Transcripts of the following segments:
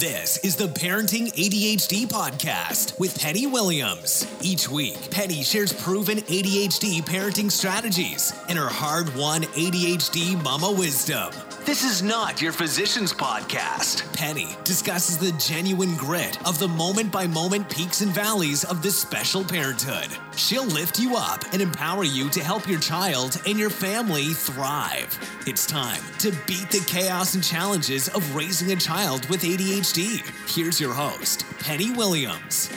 This is the Parenting ADHD podcast with Penny Williams. Each week, Penny shares proven ADHD parenting strategies and her hard won ADHD mama wisdom. This is not your physician's podcast. Penny discusses the genuine grit of the moment by moment peaks and valleys of this special parenthood. She'll lift you up and empower you to help your child and your family thrive. It's time to beat the chaos and challenges of raising a child with ADHD. Here's your host, Penny Williams.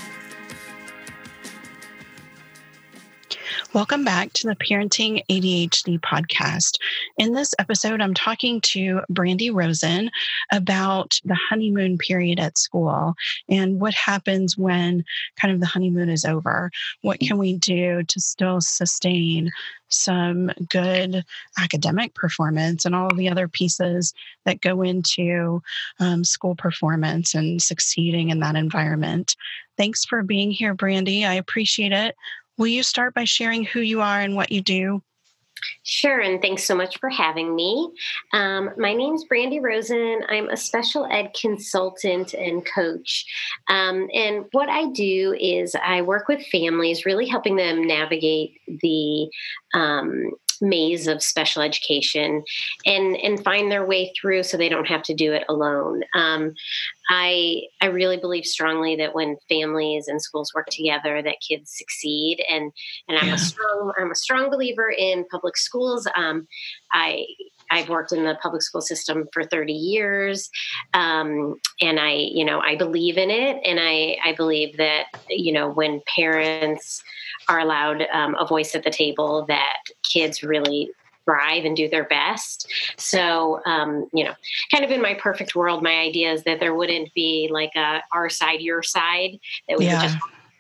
Welcome back to the Parenting ADHD podcast. In this episode, I'm talking to Brandie Rosen about the honeymoon period at school and what happens when kind of the honeymoon is over. What can we do to still sustain some good academic performance and all the other pieces that go into um, school performance and succeeding in that environment? Thanks for being here, Brandie. I appreciate it. Will you start by sharing who you are and what you do? Sure, and thanks so much for having me. Um, my name's Brandie Rosen. I'm a special ed consultant and coach. Um, and what I do is I work with families, really helping them navigate the um, maze of special education and and find their way through so they don't have to do it alone. Um, I I really believe strongly that when families and schools work together, that kids succeed. And and I'm yeah. a strong I'm a strong believer in public schools. Um, I I've worked in the public school system for 30 years. Um, and I, you know, I believe in it. And I, I believe that, you know, when parents are allowed um, a voice at the table, that kids really thrive and do their best. So, um, you know, kind of in my perfect world, my idea is that there wouldn't be like a our side, your side, that we yeah. would just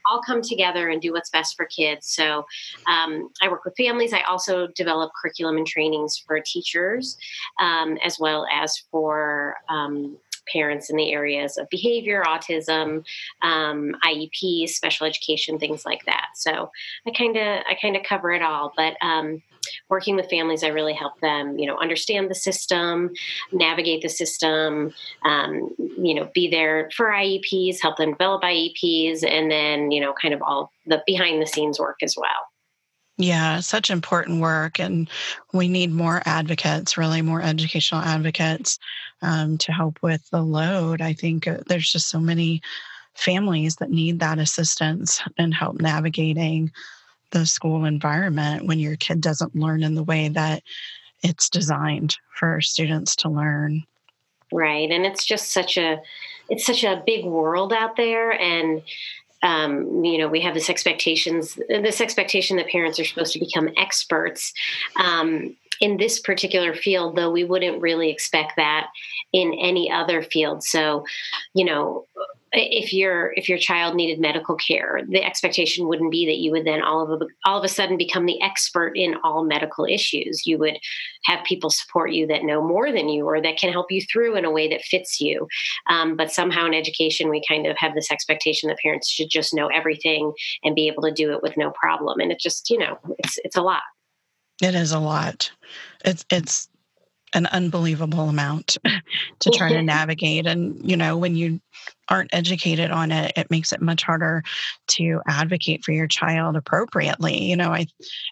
all come together and do what's best for kids. So um, I work with families. I also develop curriculum and trainings for teachers, um, as well as for um, parents in the areas of behavior, autism, um, IEP, special education, things like that. So I kind of I kind of cover it all. But um, working with families, I really help them, you know, understand the system, navigate the system, um, you know, be there for IEPs, help them develop IEPs, and then, you know, kind of all the behind the scenes work as well. Yeah, such important work. And we need more advocates, really more educational advocates um, to help with the load. I think uh, there's just so many families that need that assistance and help navigating the school environment when your kid doesn't learn in the way that it's designed for students to learn. Right. And it's just such a it's such a big world out there and um, you know we have this expectations this expectation that parents are supposed to become experts um, in this particular field though we wouldn't really expect that in any other field. So you know if your if your child needed medical care, the expectation wouldn't be that you would then all of a, all of a sudden become the expert in all medical issues. You would have people support you that know more than you or that can help you through in a way that fits you. Um, but somehow in education, we kind of have this expectation that parents should just know everything and be able to do it with no problem. And it just you know it's it's a lot. It is a lot. It's it's an unbelievable amount to try to navigate. And, you know, when you aren't educated on it, it makes it much harder to advocate for your child appropriately. You know, I,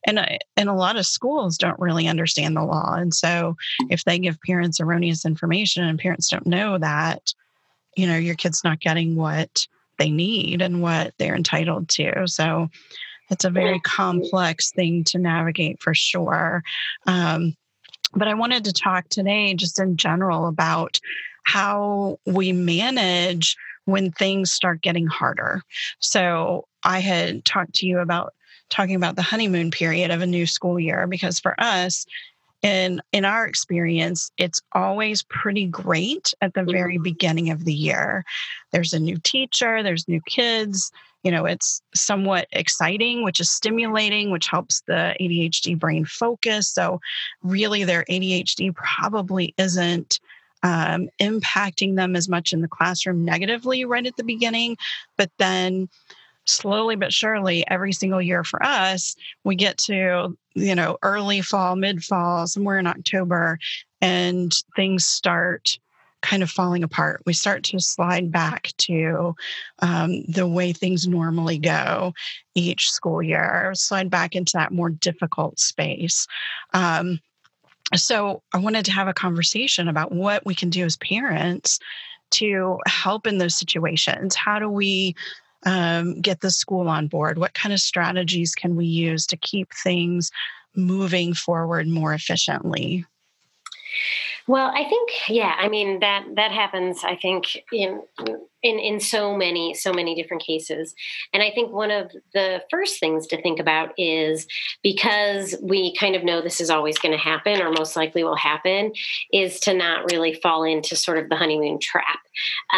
and, I, and a lot of schools don't really understand the law. And so if they give parents erroneous information and parents don't know that, you know, your kid's not getting what they need and what they're entitled to. So, it's a very complex thing to navigate for sure. Um, but I wanted to talk today, just in general, about how we manage when things start getting harder. So I had talked to you about talking about the honeymoon period of a new school year because for us, in in our experience it's always pretty great at the very mm-hmm. beginning of the year there's a new teacher there's new kids you know it's somewhat exciting which is stimulating which helps the adhd brain focus. So really their adhd probably isn't um, impacting them as much in the classroom negatively right at the beginning but then slowly but surely every single year for us we get to you know early fall mid fall somewhere in october and things start kind of falling apart. We start to slide back to um, the way things normally go each school year, slide back into that more difficult space. Um, so I wanted to have a conversation about what we can do as parents to help in those situations. How do we um, get the school on board? What kind of strategies can we use to keep things moving forward more efficiently? Well, I think yeah, I mean that that happens I think in in in so many so many different cases. And I think one of the first things to think about is because we kind of know this is always going to happen or most likely will happen is to not really fall into sort of the honeymoon trap.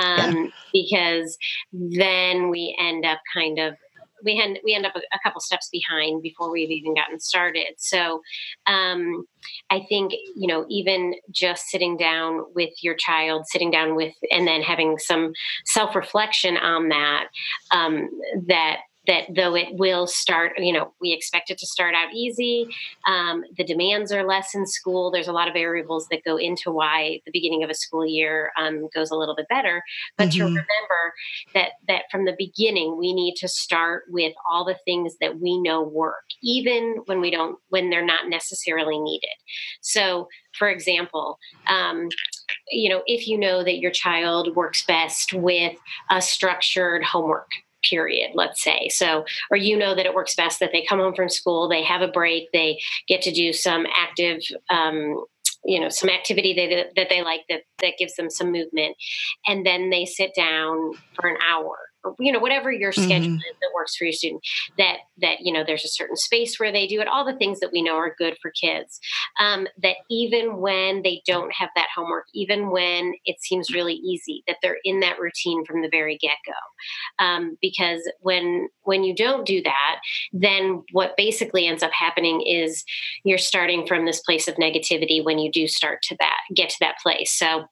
Um, yeah. because then we end up kind of we end we end up a, a, couple steps behind before we've even gotten started. So um, I think you know even just sitting down with your child, sitting down with, and then having some self reflection on that um, that that though it will start, you know, we expect it to start out easy. Um, the demands are less in school. There's a lot of variables that go into why the beginning of a school year um, goes a little bit better. But mm-hmm. to remember that that from the beginning, we need to start with all the things that we know work, even when we don't, when they're not necessarily needed. So, for example, um, you know, if you know that your child works best with a structured homework period, let's say. So, or you know that it works best that they come home from school, they have a break, they get to do some active um, you know some activity that, that they like that that gives them some movement and then they sit down for an hour you know whatever your schedule mm-hmm. is that works for your student that that you know there's a certain space where they do it all the things that we know are good for kids um, that even when they don't have that homework even when it seems really easy that they're in that routine from the very get-go um, because when when you don't do that then what basically ends up happening is you're starting from this place of negativity when you do start to that get to that place so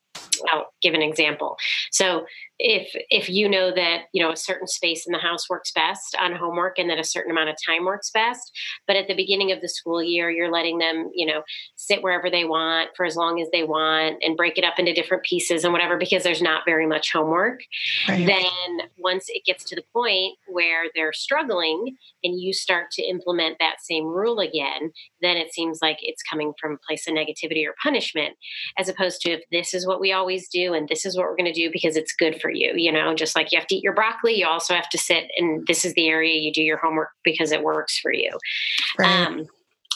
I'll give an example. So if if you know that you know a certain space in the house works best on homework and that a certain amount of time works best but at the beginning of the school year you're letting them you know sit wherever they want for as long as they want and break it up into different pieces and whatever because there's not very much homework right. then once it gets to the point where they're struggling and you start to implement that same rule again then it seems like it's coming from a place of negativity or punishment as opposed to if this is what we always do and this is what we're going to do because it's good for you you know? Just like you have to eat your broccoli you also have to sit and this is the area you do your homework because it works for you. Right. um,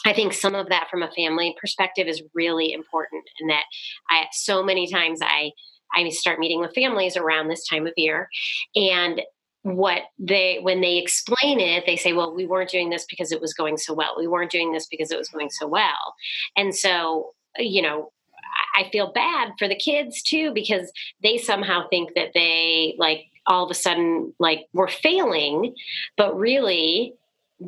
I think some of that from a family perspective is really important and that I so many times I I start meeting with families around this time of year and what they when they explain it they say well we weren't doing this because it was going so well. We weren't doing this because it was going so well. And so you know I feel bad for the kids too because they somehow think that they like all of a sudden like were failing, but really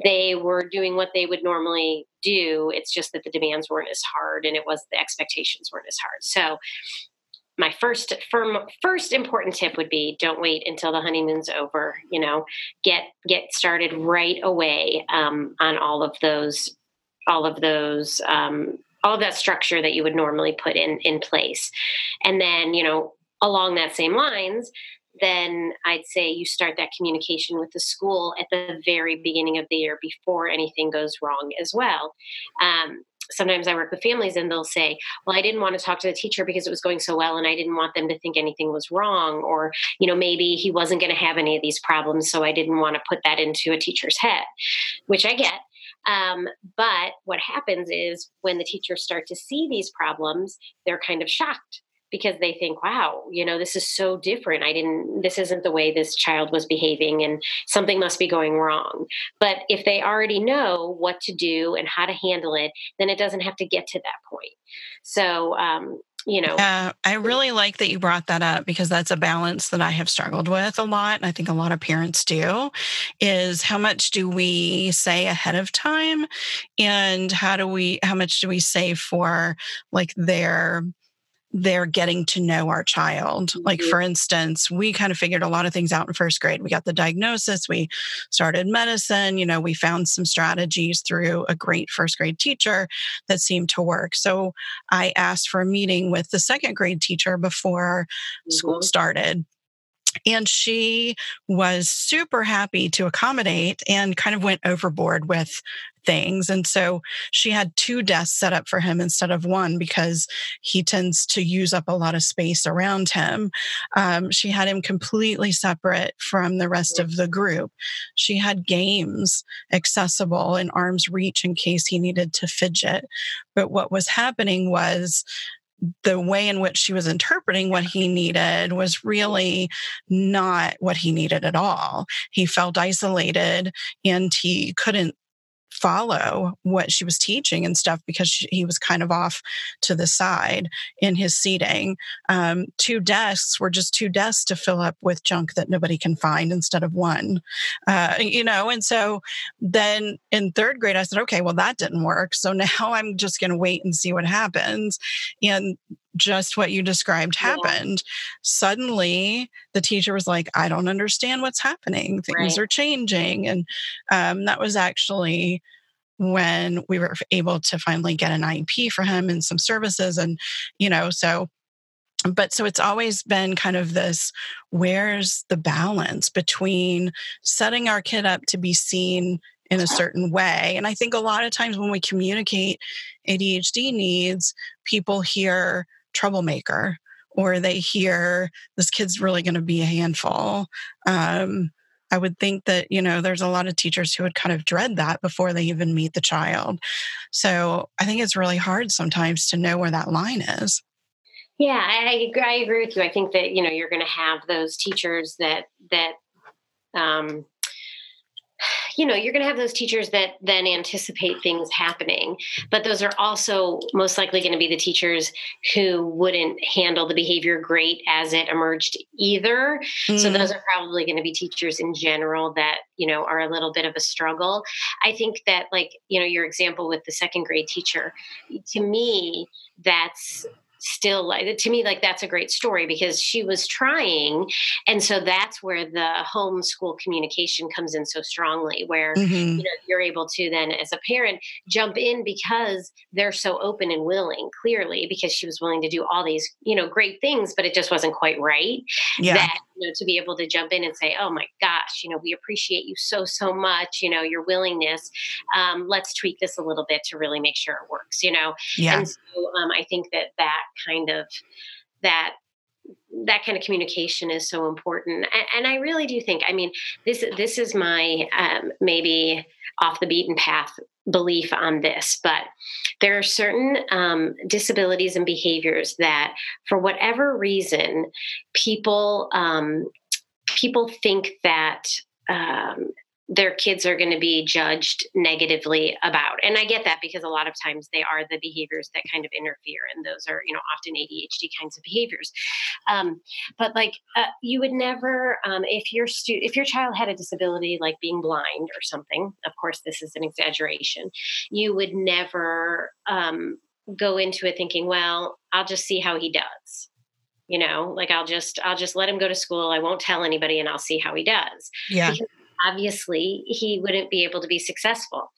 they were doing what they would normally do. It's just that the demands weren't as hard and it was the expectations weren't as hard. So my first firm first important tip would be don't wait until the honeymoon's over you know get get started right away um, on all of those all of those um, all of that structure that you would normally put in in place and then you know along that same lines then i'd say you start that communication with the school at the very beginning of the year before anything goes wrong as well um, sometimes I work with families and they'll say, Well, I didn't want to talk to the teacher because it was going so well and I didn't want them to think anything was wrong. Or, you know, maybe he wasn't going to have any of these problems. So I didn't want to put that into a teacher's head, which I get. Um, but what happens is when the teachers start to see these problems, they're kind of shocked because they think, wow, you know, this is so different. I didn't, this isn't the way this child was behaving and something must be going wrong. But if they already know what to do and how to handle it, then it doesn't have to get to that point. So, um, you know. Yeah, I really like that you brought that up because that's a balance that I have struggled with a lot. And I think a lot of parents do is how much do we say ahead of time? And how do we, how much do we say for like their, they're getting to know our child. Like, Mm-hmm. for instance, we kind of figured a lot of things out in first grade. We got the diagnosis, we started medicine, you know, we found some strategies through a great first grade teacher that seemed to work. So I asked for a meeting with the second grade teacher before school Mhm. started. And she was super happy to accommodate and kind of went overboard with things. And so she had two desks set up for him instead of one because he tends to use up a lot of space around him. Um, she had him completely separate from the rest of the group. She had games accessible in arm's reach in case he needed to fidget. But what was happening was the way in which she was interpreting what he needed was really not what he needed at all. He felt isolated and he couldn't follow what she was teaching and stuff because she, he was kind of off to the side in his seating. Um, two desks were just two desks to fill up with junk that nobody can find instead of one, uh, you know. And so then in third grade, I said, okay, well, that didn't work. So now I'm just going to wait and see what happens. And just what you described Yeah. happened. Suddenly, the teacher was like, I don't understand what's happening. Things Right. are changing. And um, that was actually when we were able to finally get an IEP for him and some services. And, you know, so, but so it's always been kind of this where's the balance between setting our kid up to be seen in a certain way. And I think a lot of times when we communicate ADHD needs, people hear troublemaker or they hear this kid's really going to be a handful. Um, I would think that, you know, there's a lot of teachers who would kind of dread that before they even meet the child. So I think it's really hard sometimes to know where that line is. Yeah, I, I agree. With you. I think that you know you're going to have those teachers that that um, you know you're going to have those teachers that then anticipate things happening but those are also most likely going to be the teachers who wouldn't handle the behavior great as it emerged either. So Mm, those are probably going to be teachers in general that you know are a little bit of a struggle. I think that like you know your example with the second grade teacher to me that's still like to me like that's a great story because she was trying and so that's where the homeschool communication comes in so strongly where mhm. you know you're able to then as a parent jump in because they're so open and willing clearly because she was willing to do all these you know great things but it just wasn't quite right Yeah. that you know to be able to jump in and say oh my gosh you know we appreciate you so so much you know your willingness um, let's tweak this a little bit to really make sure it works you know Yeah. and so um, i think that that kind of that that kind of communication is so important and, and i really do think i mean this this is my um, maybe off the beaten path belief on this but there are certain um, disabilities and behaviors that for whatever reason people um, people think that um, their kids are going to be judged negatively about. And i get that because a lot of times they are the behaviors that kind of interfere and those are you know often adhd kinds of behaviors. Um, but like uh, you would never um, if your stu- if your child had a disability like being blind or something of course this is an exaggeration you would never um, go into it thinking well i'll just see how he does. You know like i'll just i'll just let him go to school. I won't tell anybody and i'll see how he does. Yeah. because obviously he wouldn't be able to be successful.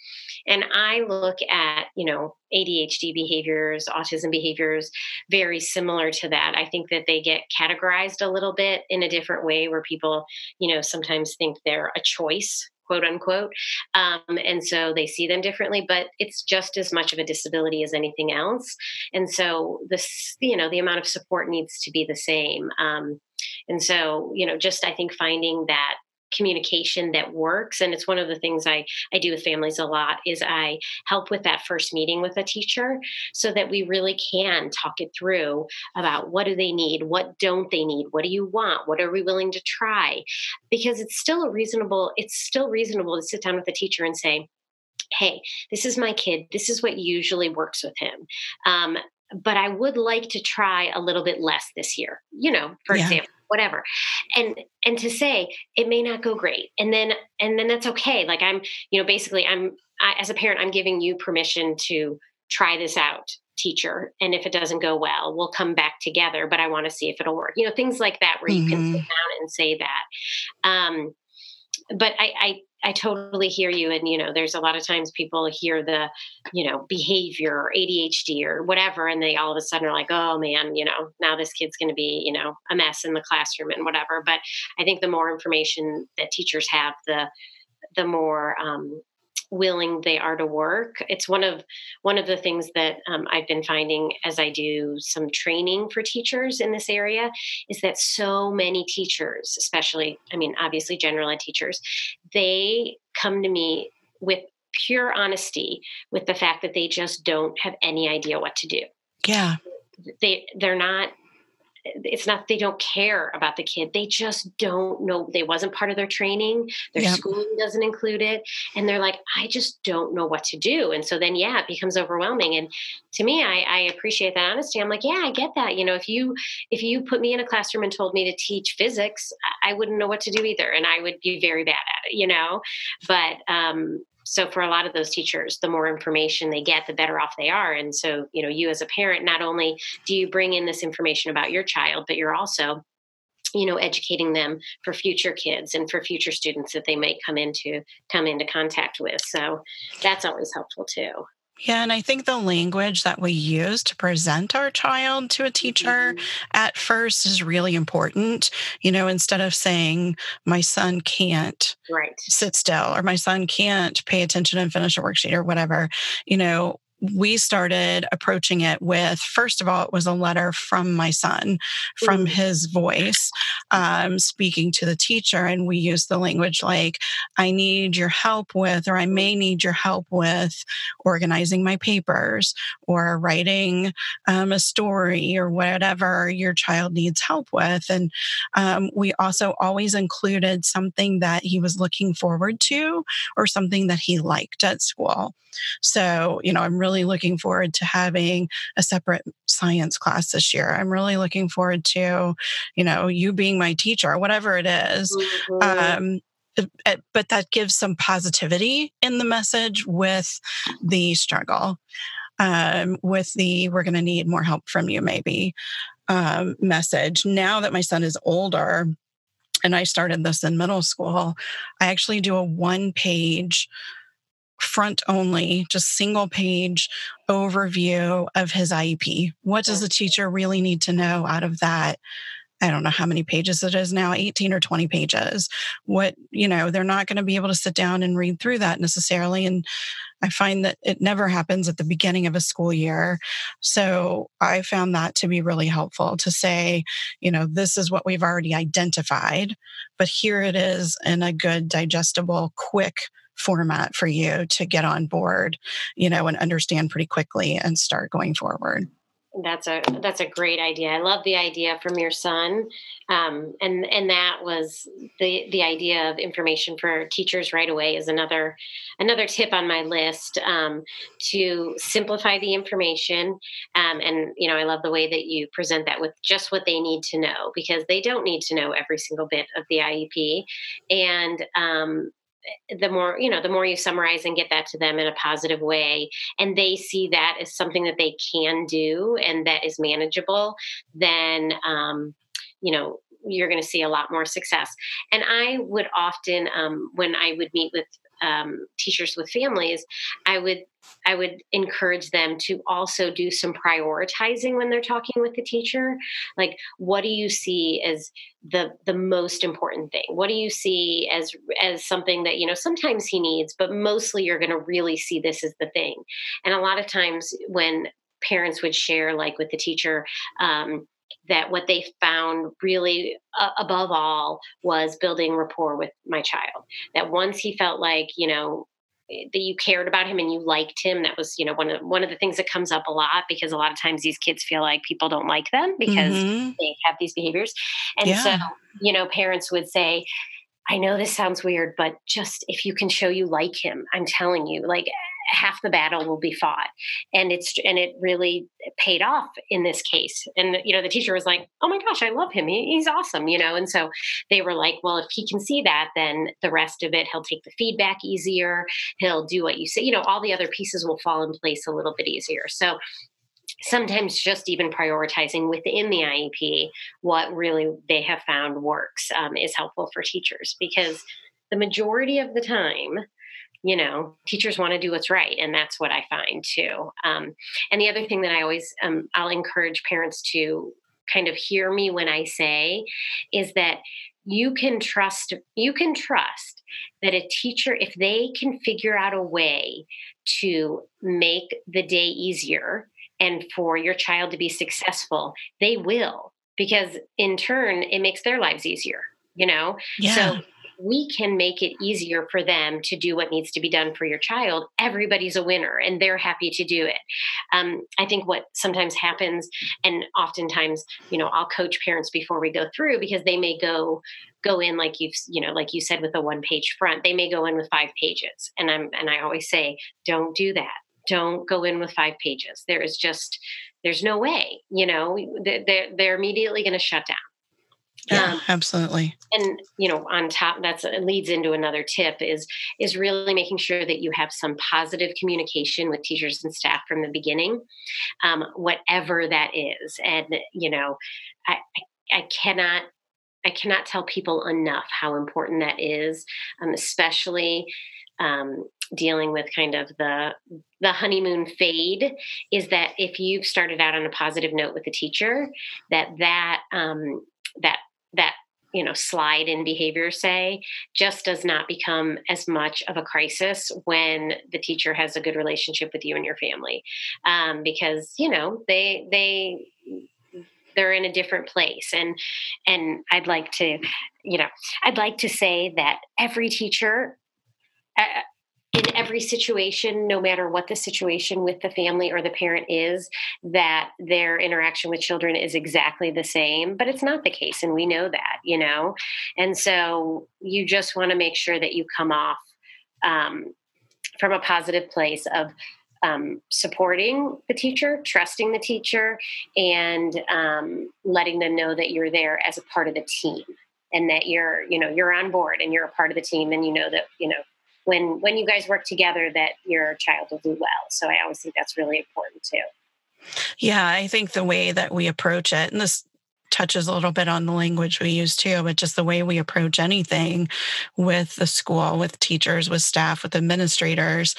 And i look at you know adhd behaviors autism behaviors very similar to that. I think that they get categorized a little bit in a different way where people you know sometimes think they're a choice quote unquote um, and so they see them differently but it's just as much of a disability as anything else. And so this you know the amount of support needs to be the same. Um, and so you know just i think finding that communication that works and it's one of the things i i do with families a lot is i help with that first meeting with a teacher so that we really can talk it through about what do they need what don't they need what do you want what are we willing to try because it's still a reasonable it's still reasonable to sit down with a teacher and say hey this is my kid this is what usually works with him um, but i would like to try a little bit less this year you know for Yeah. example whatever. And and to say it may not go great and then and then that's okay. Like i'm you know basically i'm I, as a parent i'm giving you permission to try this out teacher and if it doesn't go well we'll come back together but i want to see if it'll work you know things like that where you mm-hmm. can sit down and say that. Um, but I, I I totally hear you. And, you know, there's a lot of times people hear the, you know, behavior or ADHD or whatever, and they all of a sudden are like, oh man, you know, now this kid's going to be, you know, a mess in the classroom and whatever. But I think the more information that teachers have, the, the more um, willing they are to work. It's one of one of the things that um, i've been finding as i do some training for teachers in this area is that so many teachers especially i mean obviously general ed teachers they come to me with pure honesty with the fact that they just don't have any idea what to do. Yeah. They they're not it's not they don't care about the kid. They just don't know they wasn't part of their training. Their yep. schooling doesn't include it. And they're like i just don't know what to do. And so then yeah it becomes overwhelming. And to me I, I appreciate that honesty. I'm like yeah i get that. You know if you if you put me in a classroom and told me to teach physics i wouldn't know what to do either and i would be very bad at it you know? But um so for a lot of those teachers the more information they get the better off they are. And so you know you as a parent not only do you bring in this information about your child but you're also you know educating them for future kids and for future students that they might come into come into contact with. So that's always helpful too yeah, and I think the language that we use to present our child to a teacher mm-hmm. at first is really important. You know, instead of saying, my son can't right. sit still or my son can't pay attention and finish a worksheet or whatever, you know, we started approaching it with first of all it was a letter from my son from his voice um, speaking to the teacher and we used the language like i need your help with or i may need your help with organizing my papers or writing um, a story or whatever your child needs help with and um, we also always included something that he was looking forward to or something that he liked at school. So you know i'm really really looking forward to having a separate science class this year. I'm really looking forward to, you know, you being my teacher, whatever it is. Mm-hmm. Um, eh, but that gives some positivity in the message with the struggle, um, with the we're going to need more help from you, maybe um, message. Now that my son is older, and I started this in middle school, I actually do a one page front only, just single page overview of his IEP. What does oh. the teacher really need to know out of that? I don't know how many pages it is now, 18 or 20 pages. What, you know, they're not going to be able to sit down and read through that necessarily. And I find that it never happens at the beginning of a school year. So I found that to be really helpful to say, you know, this is what we've already identified, but here it is in a good, digestible, quick format for you to get on board, you know, and understand pretty quickly and start going forward. That's a that's a great idea. I love the idea from your son, um, and and that was the the idea of information for teachers right away is another another tip on my list um, to simplify the information. Um, and you know, I love the way that you present that with just what they need to know because they don't need to know every single bit of the IEP, and um, the more you know the more you summarize and get that to them in a positive way and they see that as something that they can do and that is manageable then um, you know you're going to see a lot more success. And i would often um, when i would meet with um, teachers with families, I would I would encourage them to also do some prioritizing when they're talking with the teacher. Like, what do you see as the the most important thing? What do you see as as something that you know sometimes he needs, but mostly you're going to really see this as the thing. And a lot of times when parents would share, like with the teacher. Um, that what they found really uh, above all was building rapport with my child that once he felt like you know eh, that you cared about him and you liked him that was you know one of one of the things that comes up a lot because a lot of times these kids feel like people don't like them because mm-hmm. they have these behaviors and yeah. so you know parents would say I know this sounds weird, but just if you can show you like him, I'm telling you, like half the battle will be fought. And it's and it really paid off in this case. And you know the teacher was like oh my gosh i love him. He, he's awesome you know? And so they were like well if he can see that then the rest of it he'll take the feedback easier. He'll do what you say you know all the other pieces will fall in place a little bit easier. So sometimes just even prioritizing within the IEP what really they have found works um, is helpful for teachers because the majority of the time, you know, teachers want to do what's right, and that's what I find too. Um, and the other thing that I always um, I'll encourage parents to kind of hear me when I say is that you can trust you can trust that a teacher if they can figure out a way to make the day easier and for your child to be successful, they will, because in turn, it makes their lives easier, you know? Yeah. So we can make it easier for them to do what needs to be done for your child, everybody's a winner and they're happy to do it. Um, I think what sometimes happens, and oftentimes, you know, I'll coach parents before we go through because they may go go in like you've you know like you said with a one page front they may go in with five pages and i'm and i always say don't do that don't go in with five pages. There is just, there's no way, you know, they're, they're immediately going to shut down. Yeah, um, absolutely. And you know, on top, that's leads into another tip is is really making sure that you have some positive communication with teachers and staff from the beginning, um, whatever that is. And you know, I I cannot I cannot tell people enough how important that is, um, especially um, dealing with kind of the the honeymoon fade is that if you've started out on a positive note with a teacher that that um, that that you know slide in behavior say just does not become as much of a crisis when the teacher has a good relationship with you and your family um, because you know they they they're in a different place. And and i'd like to you know i'd like to say that every teacher uh, in every situation, no matter what the situation with the family or the parent is, that their interaction with children is exactly the same. But it's not the case. And we know that, you know? And so you just want to make sure that you come off um, from a positive place of um, supporting the teacher, trusting the teacher, and um, letting them know that you're there as a part of the team and that you're you know you're on board and you're a part of the team and you know that you know when when you guys work together that your child will do well so i always think that's really important too yeah i think the way that we approach it and this touches a little bit on the language we use too, but just the way we approach anything with the school, with teachers, with staff, with administrators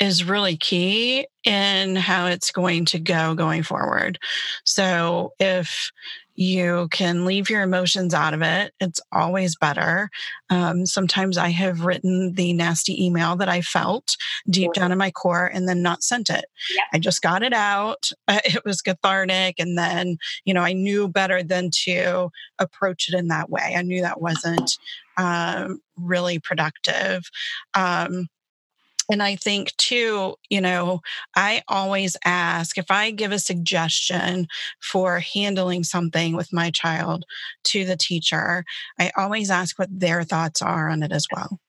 is really key in how it's going to go going forward. So if you can leave your emotions out of it. It's always better. Um, sometimes I have written the nasty email that I felt deep down in my core and then not sent it. Yep. I just got it out. It was cathartic. And then, you know, I knew better than to approach it in that way. I knew that wasn't um, really productive. Um, and I think too, you know, I always ask if I give a suggestion for handling something with my child to the teacher, I always ask what their thoughts are on it as well.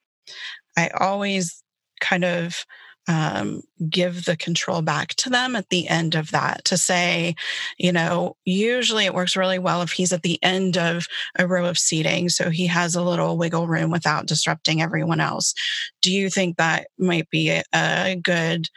I always kind of um, give the control back to them at the end of that to say, you know, usually it works really well if he's at the end of a row of seating. So he has a little wiggle room without disrupting everyone else. Do you think that might be a, good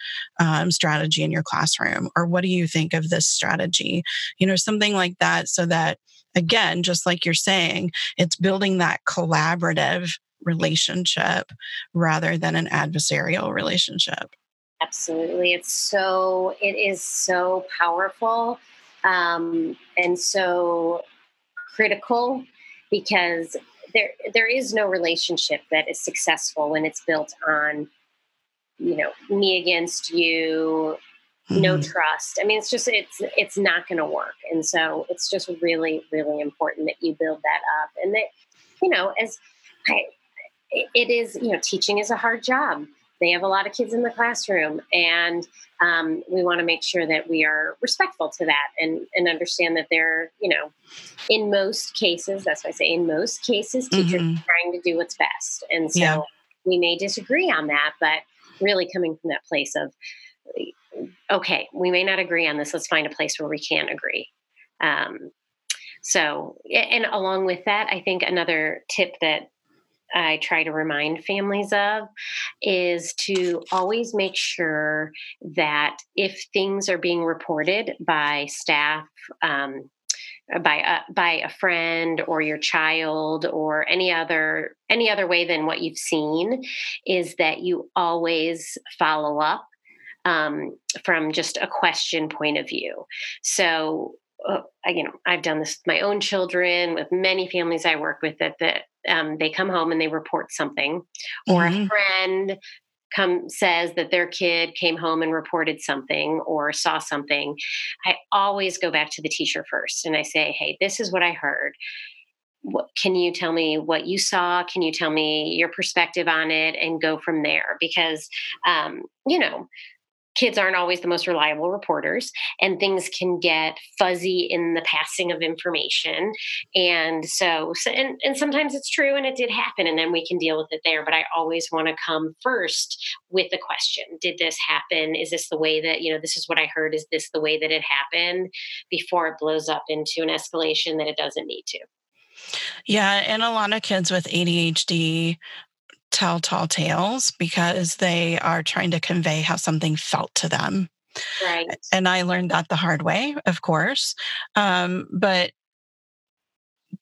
um, strategy in your classroom? Or what do you think of this strategy? You know, something like that so that again, just like you're saying, it's building that collaborative relationship rather than an adversarial relationship. Absolutely. It's so, it is so powerful um, and so critical because there, there is no relationship that is successful when it's built on, you know, me against you, mm-hmm. no trust. I mean, it's just, it's, it's not going to work. And so it's just really, really important that you build that up and that, you know, as I, it is you know teaching is a hard job they have a lot of kids in the classroom and um, we want to make sure that we are respectful to that and, and understand that they're you know in most cases that's why i say in most cases teachers mm-hmm. are trying to do what's best and so yeah. we may disagree on that but really coming from that place of okay we may not agree on this let's find a place where we can agree um, so and along with that i think another tip that I try to remind families of is to always make sure that if things are being reported by staff, um, by a, by a friend or your child or any other any other way than what you've seen is that you always follow up um, from just a question point of view. So uh, you know i've done this with my own children with many families i work with that that um, they come home and they report something. Or mm-hmm. a friend come says that their kid came home and reported something or saw something. I always go back to the teacher first and i say hey this is what i heard. What, can you tell me what you saw? Can you tell me your perspective on it? and go from there because um, you know kids aren't always the most reliable reporters and things can get fuzzy in the passing of information. And so, so and, and sometimes it's true and it did happen and then we can deal with it there but i always want to come first with the question did this happen? Is this the way that you know this is what i heard. Is this the way that it happened before it blows up into an escalation that it doesn't need to? Yeah, and a lot of kids with ADHD tell tall tales because they are trying to convey how something felt to them. Right. And I learned that the hard way, of course. Um, but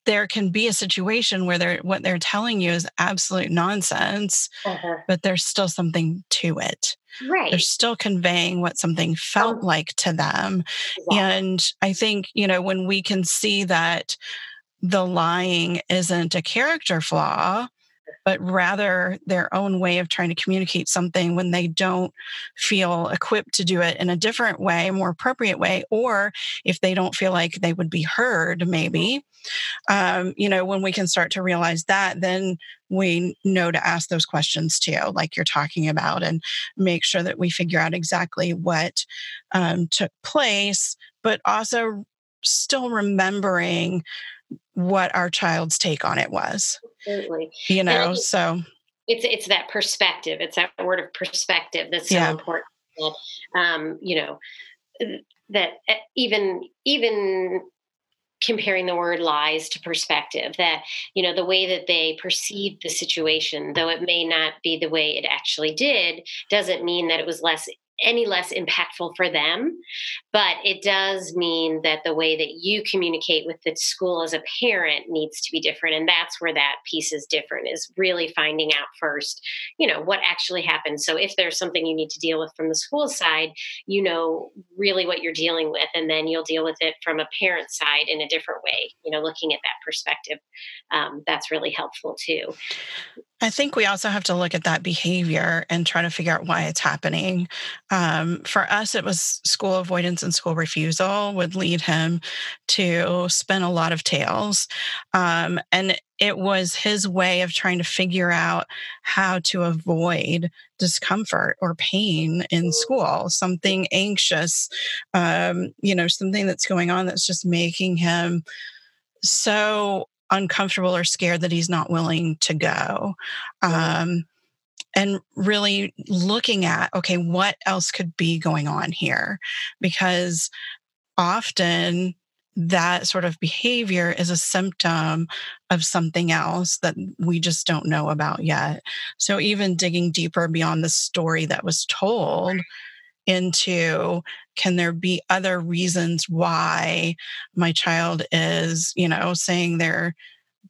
there can be a situation where they're what they're telling you is absolute nonsense, uh-huh. but there's still something to it. Right. They're still conveying what something felt oh. like to them. And I think, you know, when we can see that the lying isn't a character flaw, but rather their own way of trying to communicate something when they don't feel equipped to do it in a different way, a more appropriate way, or if they don't feel like they would be heard, maybe. Um, you know, when we can start to realize that, then we know to ask those questions too, like you're talking about, and make sure that we figure out exactly what um, took place, but also still remembering what our child's take on it was. Absolutely. You know, so it's it's that perspective. It's that word of perspective that's so yeah. important. Um, you know, that eh, even even comparing the word lies to perspective that you know the way that they perceived the situation though it may not be the way it actually did doesn't mean that it was less any less impactful for them. But it does mean that the way that you communicate with the school as a parent needs to be different. And that's where that piece is different, is really finding out first, you know, what actually happened. So if there's something you need to deal with from the school side, you know really what you're dealing with. And then you'll deal with it from a parent side in a different way, you know, looking at that perspective. Um, that's really helpful too. I think we also have to look at that behavior and try to figure out why it's happening. Um, for us, it was school avoidance and school refusal would lead him to spin a lot of tales. Um, and it was his way of trying to figure out how to avoid discomfort or pain in school, something anxious, um, you know, something that's going on that's just making him so uncomfortable or scared that he's not willing to go. Um, and really looking at, okay, what else could be going on here? Because often that sort of behavior is a symptom of something else that we just don't know about yet. So, even digging deeper beyond the story that was told into can there be other reasons why my child is, you know, saying they're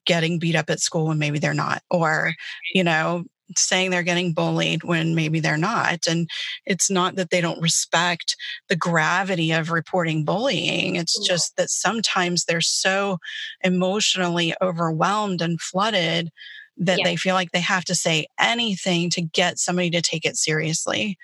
getting beat up at school when maybe they're not, or, you know, saying they're getting bullied when maybe they're not. And it's not that they don't respect the gravity of reporting bullying. It's just that sometimes they're so emotionally overwhelmed and flooded that yeah. they feel like they have to say anything to get somebody to take it seriously.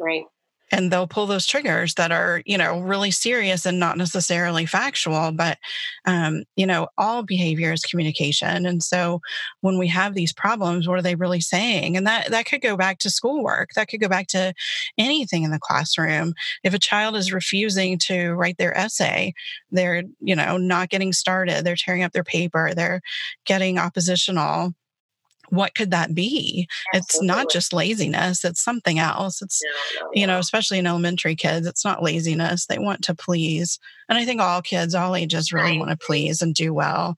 Right and they'll pull those triggers that are you know really serious and not necessarily factual but um, you know all behavior is communication and so when we have these problems what are they really saying? And that that could go back to schoolwork that could go back to anything in the classroom. If a child is refusing to write their essay they're you know not getting started they're tearing up their paper they're getting oppositional what could that be? Absolutely. It's not just laziness, it's something else. It's, no, no, you know, especially in elementary kids, it's not laziness. They want to please. And I think all kids, all ages really want to please and do well.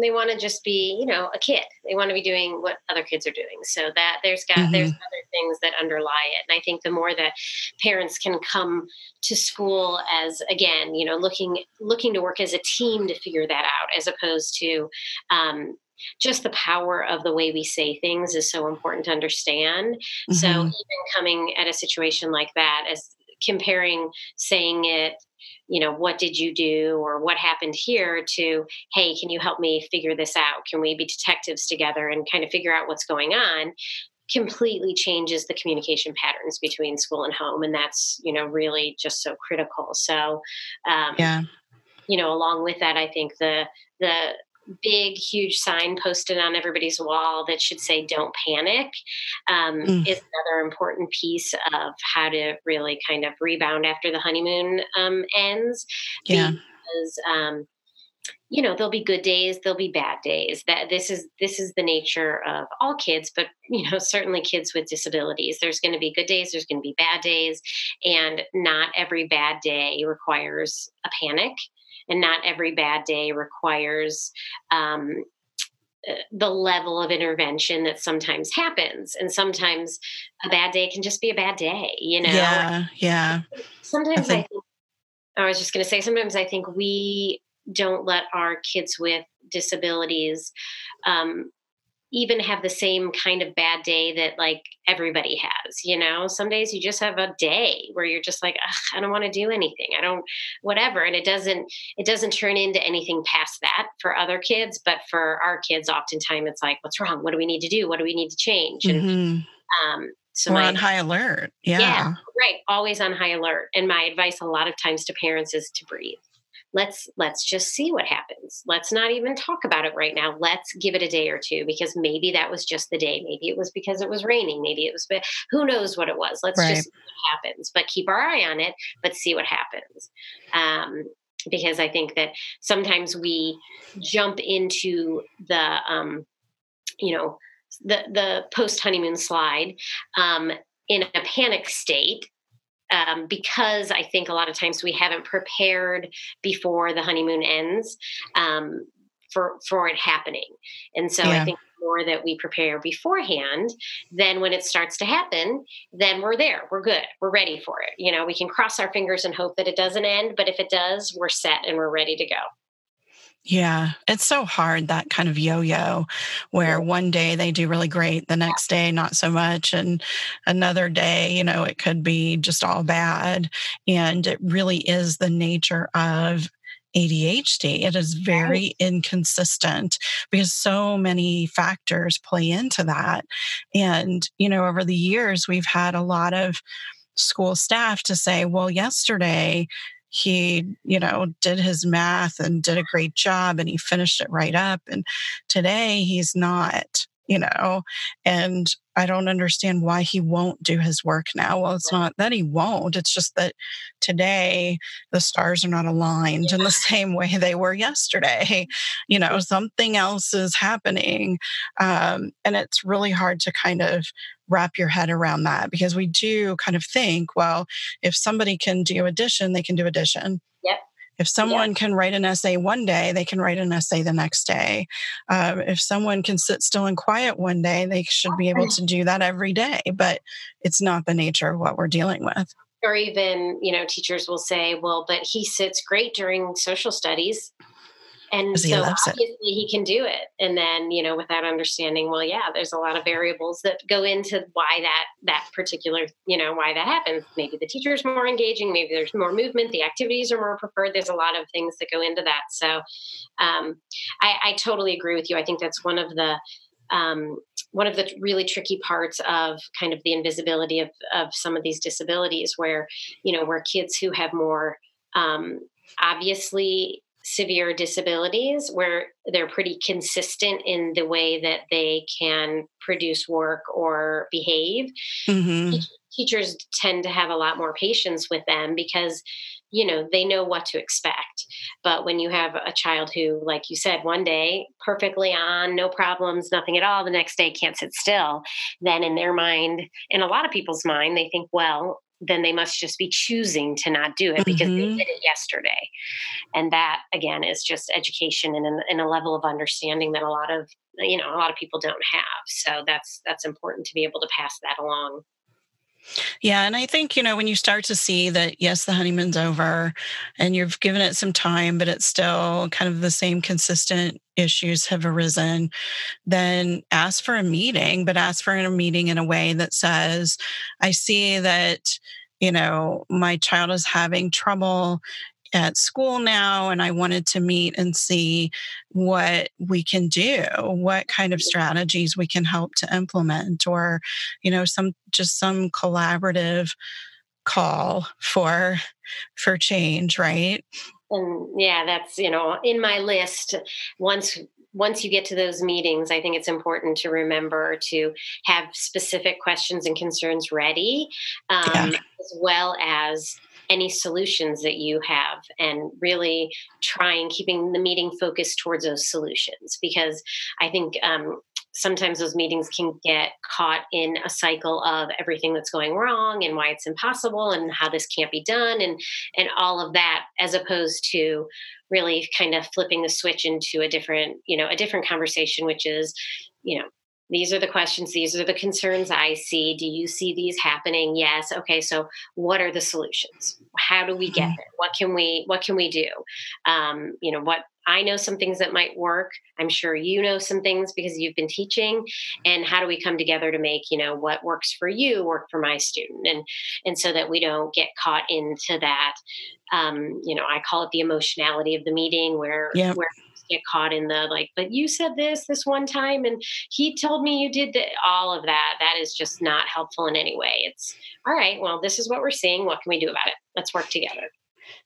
they want to just be you know a kid they want to be doing what other kids are doing so that there's got mm-hmm. there's other things that underlie it and i think the more that parents can come to school as again you know looking looking to work as a team to figure that out as opposed to um, just the power of the way we say things is so important to understand. Mm-hmm. so even coming at a situation like that as comparing saying it you know what did you do? or what happened here? to hey can you help me figure this out? Can we be detectives together and kind of figure out what's going on? completely changes the communication patterns between school and home and that's you know really just so critical. So um, yeah. you know along with that i think the the big, huge sign posted on everybody's wall that should say "Don't panic" um, mm. is another important piece of how to really kind of rebound after the honeymoon um, ends. Yeah. Because um, you know there'll be good days there'll be bad days that this is this is the nature of all kids but you know certainly kids with disabilities there's going to be good days there's going to be bad days and not every bad day requires a panic and not every bad day requires um, uh, the level of intervention that sometimes happens. And sometimes a bad day can just be a bad day you know? Yeah yeah. Sometimes i think, I, think, I was just going to say sometimes i think we don't let our kids with disabilities um, even have the same kind of bad day that like everybody has you know? Some days you just have a day where you're just like i don't want to do anything. I don't whatever and it doesn't it doesn't turn into anything past that for other kids but for our kids oftentimes it's like what's wrong? What do we need to do? What do we need to change? And mm-hmm. um so we're my, on high alert. Yeah. yeah. right always on high alert and my advice a lot of times to parents is to breathe let's let's just see what happens. Let's not even talk about it right now. Let's give it a day or two because maybe that was just the day. Maybe it was because it was raining. Maybe it was but who knows what it was. Let's right. just see what happens but keep our eye on it but see what happens. Um, because i think that sometimes we jump into the um, you know the the post honeymoon slide um, in a panic state um, because I think a lot of times we haven't prepared before the honeymoon ends um, for for it happening, and so yeah. I think more that we prepare beforehand, then when it starts to happen, then we're there, we're good, we're ready for it. You know, we can cross our fingers and hope that it doesn't end, but if it does, we're set and we're ready to go. Yeah, it's so hard that kind of yo yo where one day they do really great, the next day not so much, and another day, you know, it could be just all bad. And it really is the nature of ADHD. It is very inconsistent because so many factors play into that. And, you know, over the years, we've had a lot of school staff to say, well, yesterday, he, you know, did his math and did a great job and he finished it right up. And today he's not, you know, and I don't understand why he won't do his work now. Well, it's not that he won't, it's just that today the stars are not aligned yeah. in the same way they were yesterday. You know, something else is happening. Um, and it's really hard to kind of wrap your head around that because we do kind of think, well, if somebody can do addition, they can do addition. If someone yep. can write an essay one day, they can write an essay the next day. Um, if someone can sit still and quiet one day, they should be able to do that every day. But it's not the nature of what we're dealing with. Or even, you know, teachers will say, well, but he sits great during social studies and so obviously he can do it. And then you know without understanding well yeah there's a lot of variables that go into why that that particular you know why that happens. Maybe the teacher is more engaging. Maybe there's more movement. The activities are more preferred. There's a lot of things that go into that. So um, I, I totally agree with you. I think that's one of the um, one of the really tricky parts of kind of the invisibility of, of some of these disabilities where you know where kids who have more um, obviously severe disabilities where they're pretty consistent in the way that they can produce work or behave. Mm-hmm. Teachers tend to have a lot more patience with them because you know they know what to expect but when you have a child who like you said one day perfectly on no problems nothing at all the next day can't sit still then in their mind in a lot of people's mind they think well then they must just be choosing to not do it because mm-hmm. they did it yesterday. And that again is just education and, and a level of understanding that a lot of you know a lot of people don't have. So that's that's important to be able to pass that along. Yeah. And I think, you know, when you start to see that, yes, the honeymoon's over and you've given it some time, but it's still kind of the same consistent issues have arisen, then ask for a meeting, but ask for a meeting in a way that says, I see that, you know, my child is having trouble at school now and I wanted to meet and see what we can do, what kind of strategies we can help to implement or you know some just some collaborative call for for change, right? And yeah, that's you know in my list once once you get to those meetings, I think it's important to remember to have specific questions and concerns ready, um, yeah. as well as any solutions that you have and really trying keeping the meeting focused towards those solutions because i think um, sometimes those meetings can get caught in a cycle of everything that's going wrong and why it's impossible and how this can't be done and and all of that as opposed to really kind of flipping the switch into a different you know a different conversation which is you know these are the questions these are the concerns i see. Do you see these happening? Yes. Okay so what are the solutions? How do we get mm-hmm. there? What can we what can we do? Um, you know what i know some things that might work. I'm sure you know some things because you've been teaching. And how do we come together to make you know what works for you work for my student? And and so that we don't get caught into that um, you know i call it the emotionality of the meeting where yep. where get caught in the like, but you said this this one time and he told me you did the, all of that. That is just not helpful in any way. It's all right, well, this is what we're seeing. What can we do about it? Let's work together.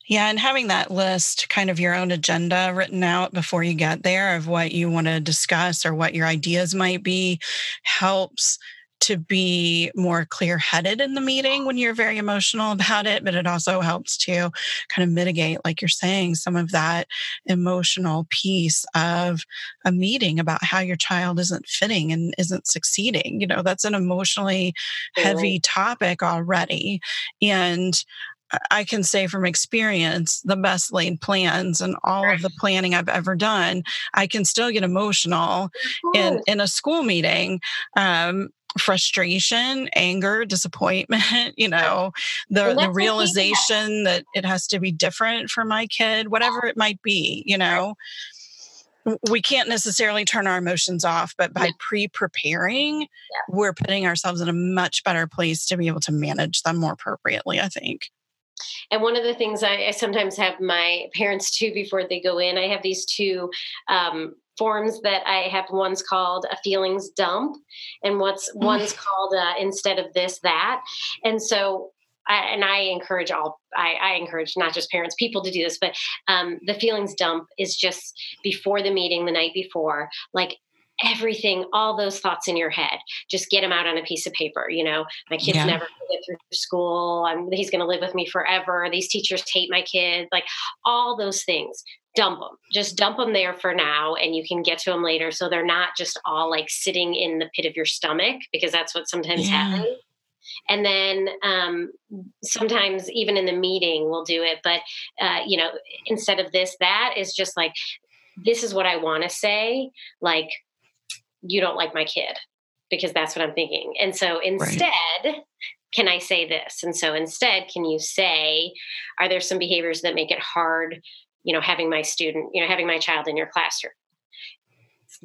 Yeah, and having that list, kind of your own agenda written out before you get there of what you want to discuss or what your ideas might be helps to be more clear headed in the meeting when you're very emotional about it, but it also helps to kind of mitigate, like you're saying, some of that emotional piece of a meeting about how your child isn't fitting and isn't succeeding. You know, that's an emotionally heavy topic already. And I can say from experience, the best laid plans and all of the planning I've ever done, I can still get emotional in, in a school meeting. Um, frustration, anger, disappointment, you know, the, the realization that it has to be different for my kid, whatever it might be, you know. We can't necessarily turn our emotions off, but by pre preparing, yeah. we're putting ourselves in a much better place to be able to manage them more appropriately, I think. And one of the things I, I, sometimes have my parents do before they go in, I have these two um, forms that I have. One's called a feelings dump, and what's mm. one's called uh, instead of this that. And so I, and I encourage all, I, I, encourage not just parents, people to do this, but um, the feelings dump is just before the meeting, the night before, like everything, all those thoughts in your head, just get them out on a piece of paper. You know, my kid's yeah. never get through school. I'm, he's going to live with me forever. These teachers hate my kid. Like all those things, dump them. Just dump them there for now, and you can get to them later. So they're not just all like sitting in the pit of your stomach because that's what sometimes yeah. happens. And then um, sometimes even in the meeting we'll do it, but uh, you know, instead of this, that is just like this is what I want to say. Like you don't like my kid because that's what I'm thinking. And so instead, right. can I say this? And so instead, can you say, are there some behaviors that make it hard, you know, having my student, you know, having my child in your classroom?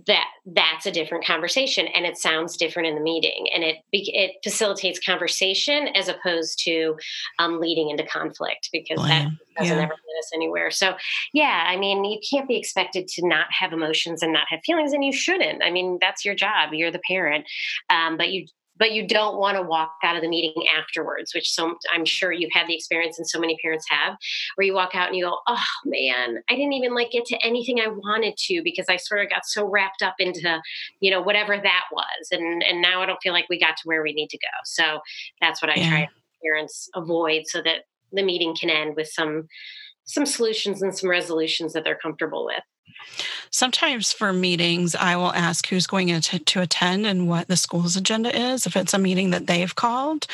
that that's a different conversation and it sounds different in the meeting and it it facilitates conversation as opposed to um, leading into conflict because that doesn't yeah. ever get us anywhere so yeah i mean you can't be expected to not have emotions and not have feelings and you shouldn't i mean that's your job you're the parent um, but you but you don't want to walk out of the meeting afterwards, which so I'm sure you've had the experience and so many parents have, where you walk out and you go, oh man, I didn't even like get to anything I wanted to because I sort of got so wrapped up into, you know, whatever that was. And and now I don't feel like we got to where we need to go. So that's what I yeah. try parents avoid so that the meeting can end with some some solutions and some resolutions that they're comfortable with. Sometimes for meetings, I will ask who's going to, to attend and what the school's agenda is, if it's a meeting that they've called,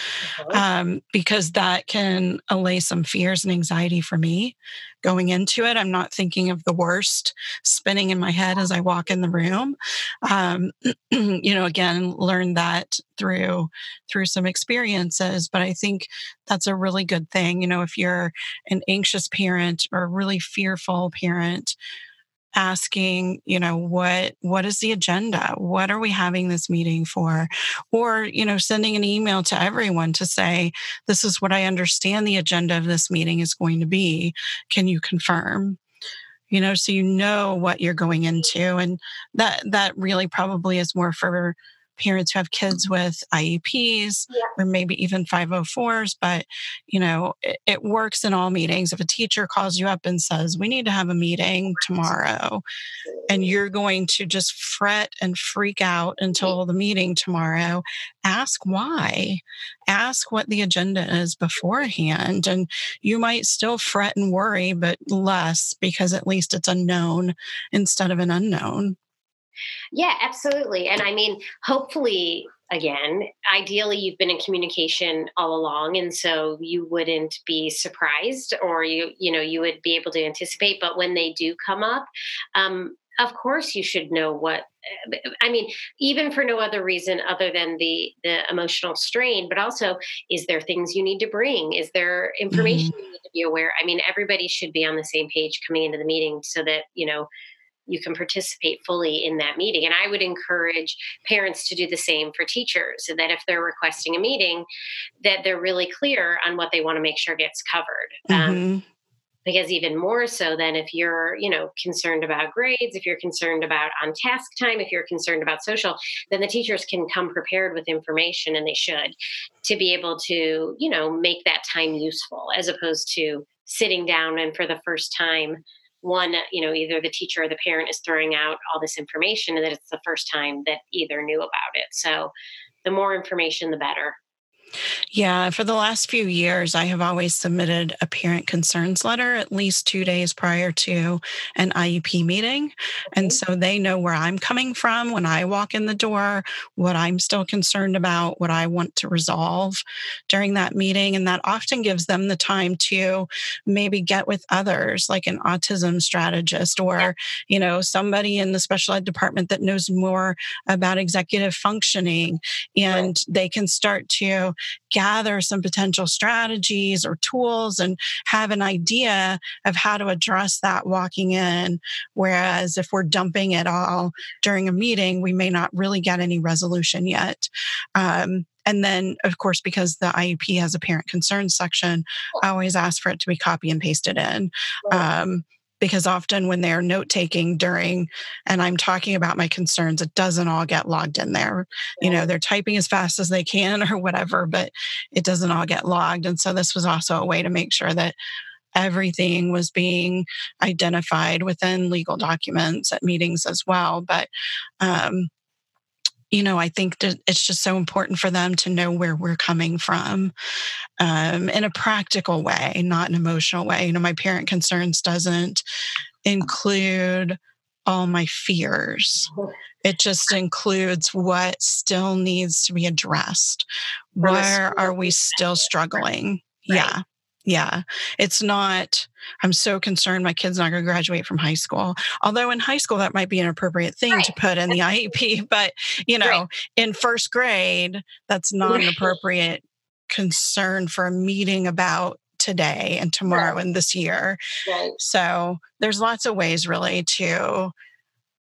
um, because that can allay some fears and anxiety for me going into it. I'm not thinking of the worst spinning in my head as I walk in the room. Um, you know, again, learn that through through some experiences. But I think that's a really good thing. You know, if you're an anxious parent or a really fearful parent, asking you know what what is the agenda? What are we having this meeting for? Or you know sending an email to everyone to say this is what i understand the agenda of this meeting is going to be. Can you confirm? You know so you know what you're going into and that that really probably is more for parents who have kids with IEPs yeah. or maybe even 504s, but you know, it, it, works in all meetings. If a teacher calls you up and says, We need to have a meeting tomorrow, and you're going to just fret and freak out mm-hmm. until the meeting tomorrow, ask why. Ask what the agenda is beforehand. And you might still fret and worry, but less because at least it's a known instead of an unknown. Yeah, absolutely. And I mean, hopefully, again, ideally, you've been in communication all along, and so you wouldn't be surprised, or you, you know, you would be able to anticipate. But when they do come up, um, of course, you should know what. I mean, even for no other reason other than the the emotional strain, but also, is there things you need to bring? Is there information mm-hmm. you need to be aware? I mean, everybody should be on the same page coming into the meeting so that you know you can participate fully in that meeting. And I would encourage parents to do the same for teachers so that if they're requesting a meeting, that they're really clear on what they want to make sure gets covered. Um, mm-hmm. Um, because even more so than if you're you know concerned about grades if you're concerned about on task time if you're concerned about social then the teachers can come prepared with information and they should to be able to you know make that time useful as opposed to sitting down and for the first time one, you know, either the teacher or the parent is throwing out all this information and that it's the first time that either knew about it. So the more information, the better. Yeah, for the last few years, I have always submitted a parent concerns letter at least two days prior to an IEP meeting. And so they know where I'm coming from when I walk in the door, what I'm still concerned about, what I want to resolve during that meeting. And that often gives them the time to maybe get with others, like an autism strategist or, you know, somebody in the special ed department that knows more about executive functioning. And they can start to gather some potential strategies or tools and have an idea of how to address that walking in. Whereas if we're dumping it all during a meeting, we may not really get any resolution yet. Um, and then, of course, because the IEP has a parent concerns section, I always ask for it to be copy and pasted in. Um, because often when they're note taking during and i'm talking about my concerns it doesn't all get logged in there. You know they're typing as fast as they can or whatever but it doesn't all get logged. And so this was also a way to make sure that everything was being identified within legal documents at meetings as well. But um, you know, I think that it's just so important for them to know where we're coming from um, in a practical way, not an emotional way. You know, my parent concerns doesn't include all my fears. It just includes what still needs to be addressed. Where are we still struggling? Right. Yeah. Yeah. It's not, I'm so concerned my kid's not going to graduate from high school. Although in high school, that might be an appropriate thing right. to put in the IEP. But, you know, right. in first grade, that's not right. an appropriate concern for a meeting about today and tomorrow and this year. So there's lots of ways really to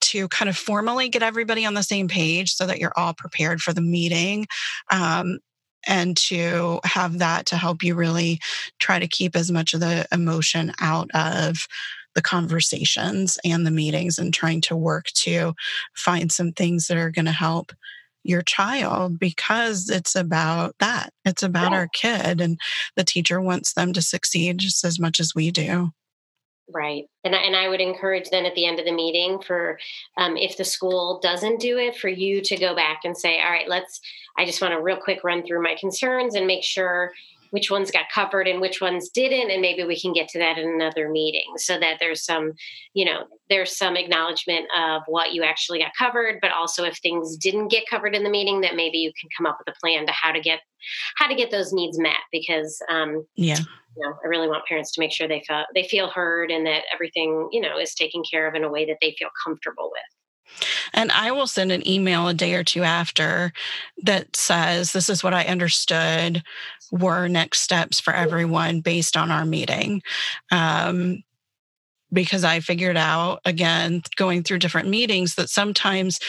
to kind of formally get everybody on the same page so that you're all prepared for the meeting um, and to have that to help you really try to keep as much of the emotion out of the conversations and the meetings and trying to work to find some things that are going to help your child because it's about that. It's about yeah. our kid, and the teacher wants them to succeed just as much as we do. Right. And I, and I would encourage then at the end of the meeting for um, if the school doesn't do it, for you to go back and say, all right, let's, I just want to real quick run through my concerns and make sure which ones got covered and which ones didn't and maybe we can get to that in another meeting so that there's some you know there's some acknowledgement of what you actually got covered but also if things didn't get covered in the meeting that maybe you can come up with a plan to how to get how to get those needs met because um yeah you know, I really want parents to make sure they feel they feel heard and that everything, you know, is taken care of in a way that they feel comfortable with. And I will send an email a day or two after that says, This is what I understood were next steps for everyone based on our meeting. Um, because I figured out, again, going through different meetings, that sometimes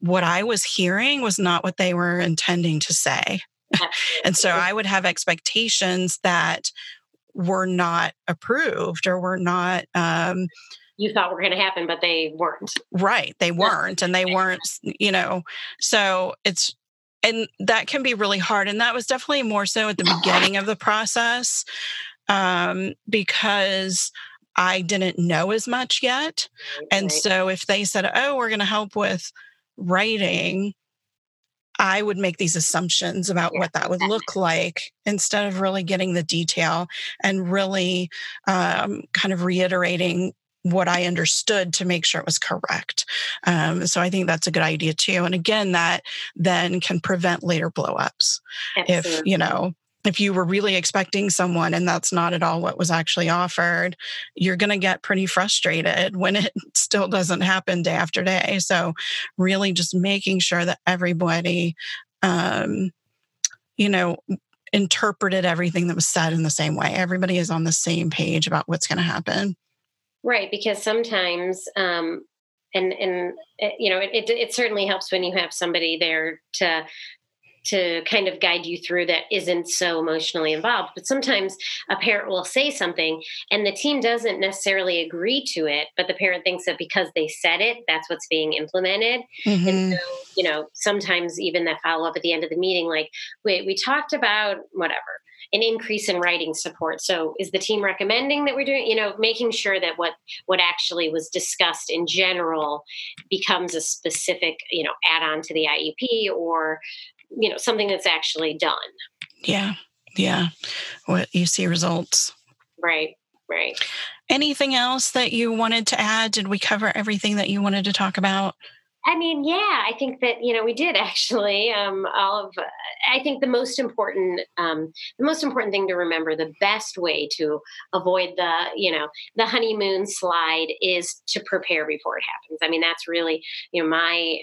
what I was hearing was not what they were intending to say. and so I would have expectations that were not approved or were not um, you thought were going to happen but they weren't. Right they weren't and they weren't you know so it's and that can be really hard and that was definitely more so at the beginning of the process um, because i didn't know as much yet and so if they said oh we're going to help with writing I would make these assumptions about yeah, what that would look like instead of really getting the detail and really um, kind of reiterating what I understood to make sure it was correct. Um, so I think that's a good idea too. And again, that then can prevent later blowups. If you know if you were really expecting someone and that's not at all what was actually offered, you're going to get pretty frustrated when it still doesn't happen day after day. So, really just making sure that everybody, um, you know, interpreted everything that was said in the same way. Everybody is on the same page about what's going to happen. Right, because sometimes um, and and eh, you know it, it, it, certainly helps when you have somebody there to to kind of guide you through that isn't so emotionally involved. But sometimes a parent will say something and the team doesn't necessarily agree to it, but the parent thinks that because they said it, that's what's being implemented. Mm-hmm. And so, you know, sometimes even that follow up at the end of the meeting, like, wait, we talked about whatever an increase in writing support. So is the team recommending that we're doing, you know, making sure that what what actually was discussed in general becomes a specific, you know, add on to the IEP or you know something that's actually done. Yeah yeah. What you see results. Right right. Anything else that you wanted to add? Did we cover everything that you wanted to talk about? I mean, yeah, I think that you know we did actually. Um, all of, I think the most important, um, the most important thing to remember, the best way to avoid the, you know, the honeymoon slide is to prepare before it happens. I mean, that's really, you know, my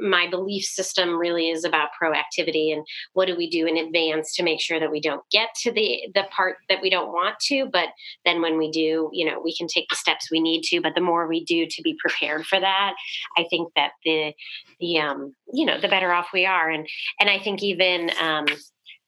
my belief system really is about proactivity and what do we do in advance to make sure that we don't get to the the part that we don't want to but then when we do you know we can take the steps we need to but the more we do to be prepared for that i think that the the um you know the better off we are. And and i think even um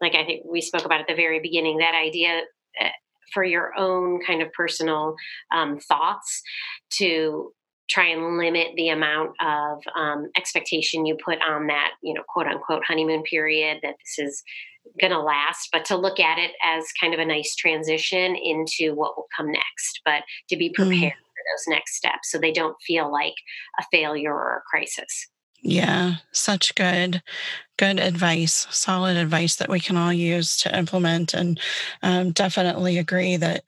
like i think we spoke about at the very beginning that idea uh, for your own kind of personal um, thoughts to try and limit the amount of um, expectation you put on that, you know, quote unquote honeymoon period that this is going to last, but to look at it as kind of a nice transition into what will come next, but to be prepared mm. for those next steps so they don't feel like a failure or a crisis. Yeah, such good, good advice, solid advice that we can all use to implement. And um, definitely agree that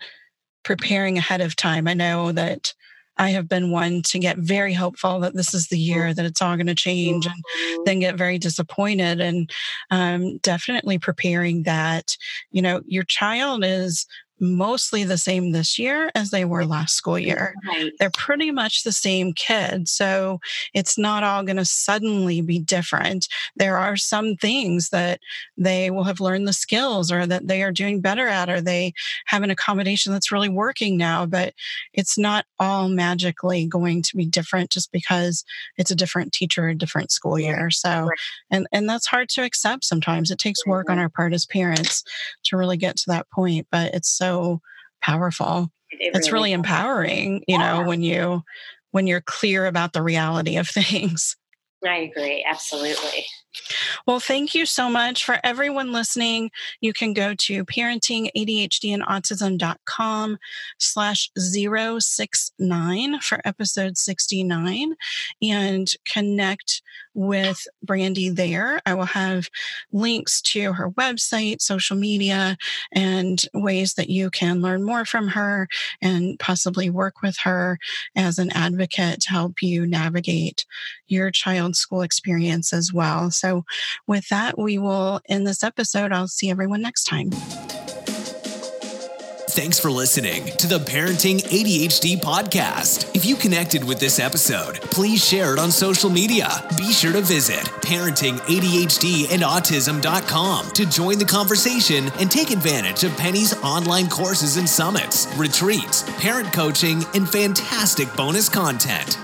preparing ahead of time. I know that I have been one to get very hopeful that this is the year that it's all going to change and mm-hmm. then get very disappointed. And um, definitely preparing that, you know, your child is mostly the same this year as they were last school year. Right. They're pretty much the same kid. So it's not all going to suddenly be different. There are some things that they will have learned the skills or that they are doing better at, or they have an accommodation that's really working now. But it's not all magically going to be different just because it's a different teacher, a different school year. So, right. and, and that's hard to accept sometimes. It takes work on mm-hmm. our part as parents to really get to that point. But it's so powerful. It it's really, empowering, you yeah. know, when you when you're clear about the reality of things. I agree. Absolutely. Well, thank you so much for everyone listening. You can go to parenting ADHD and autism.com slash 069 for episode 69 and connect with Brandie there. I will have links to her website, social media, and ways that you can learn more from her and possibly work with her as an advocate to help you navigate your child's school experience as well. So, with that, we will end this episode. I'll see everyone next time. Thanks for listening to the Parenting ADHD podcast. If you connected with this episode, please share it on social media. Be sure to visit parentingadhdandautism.com to join the conversation and take advantage of Penny's online courses and summits, retreats, parent coaching, and fantastic bonus content.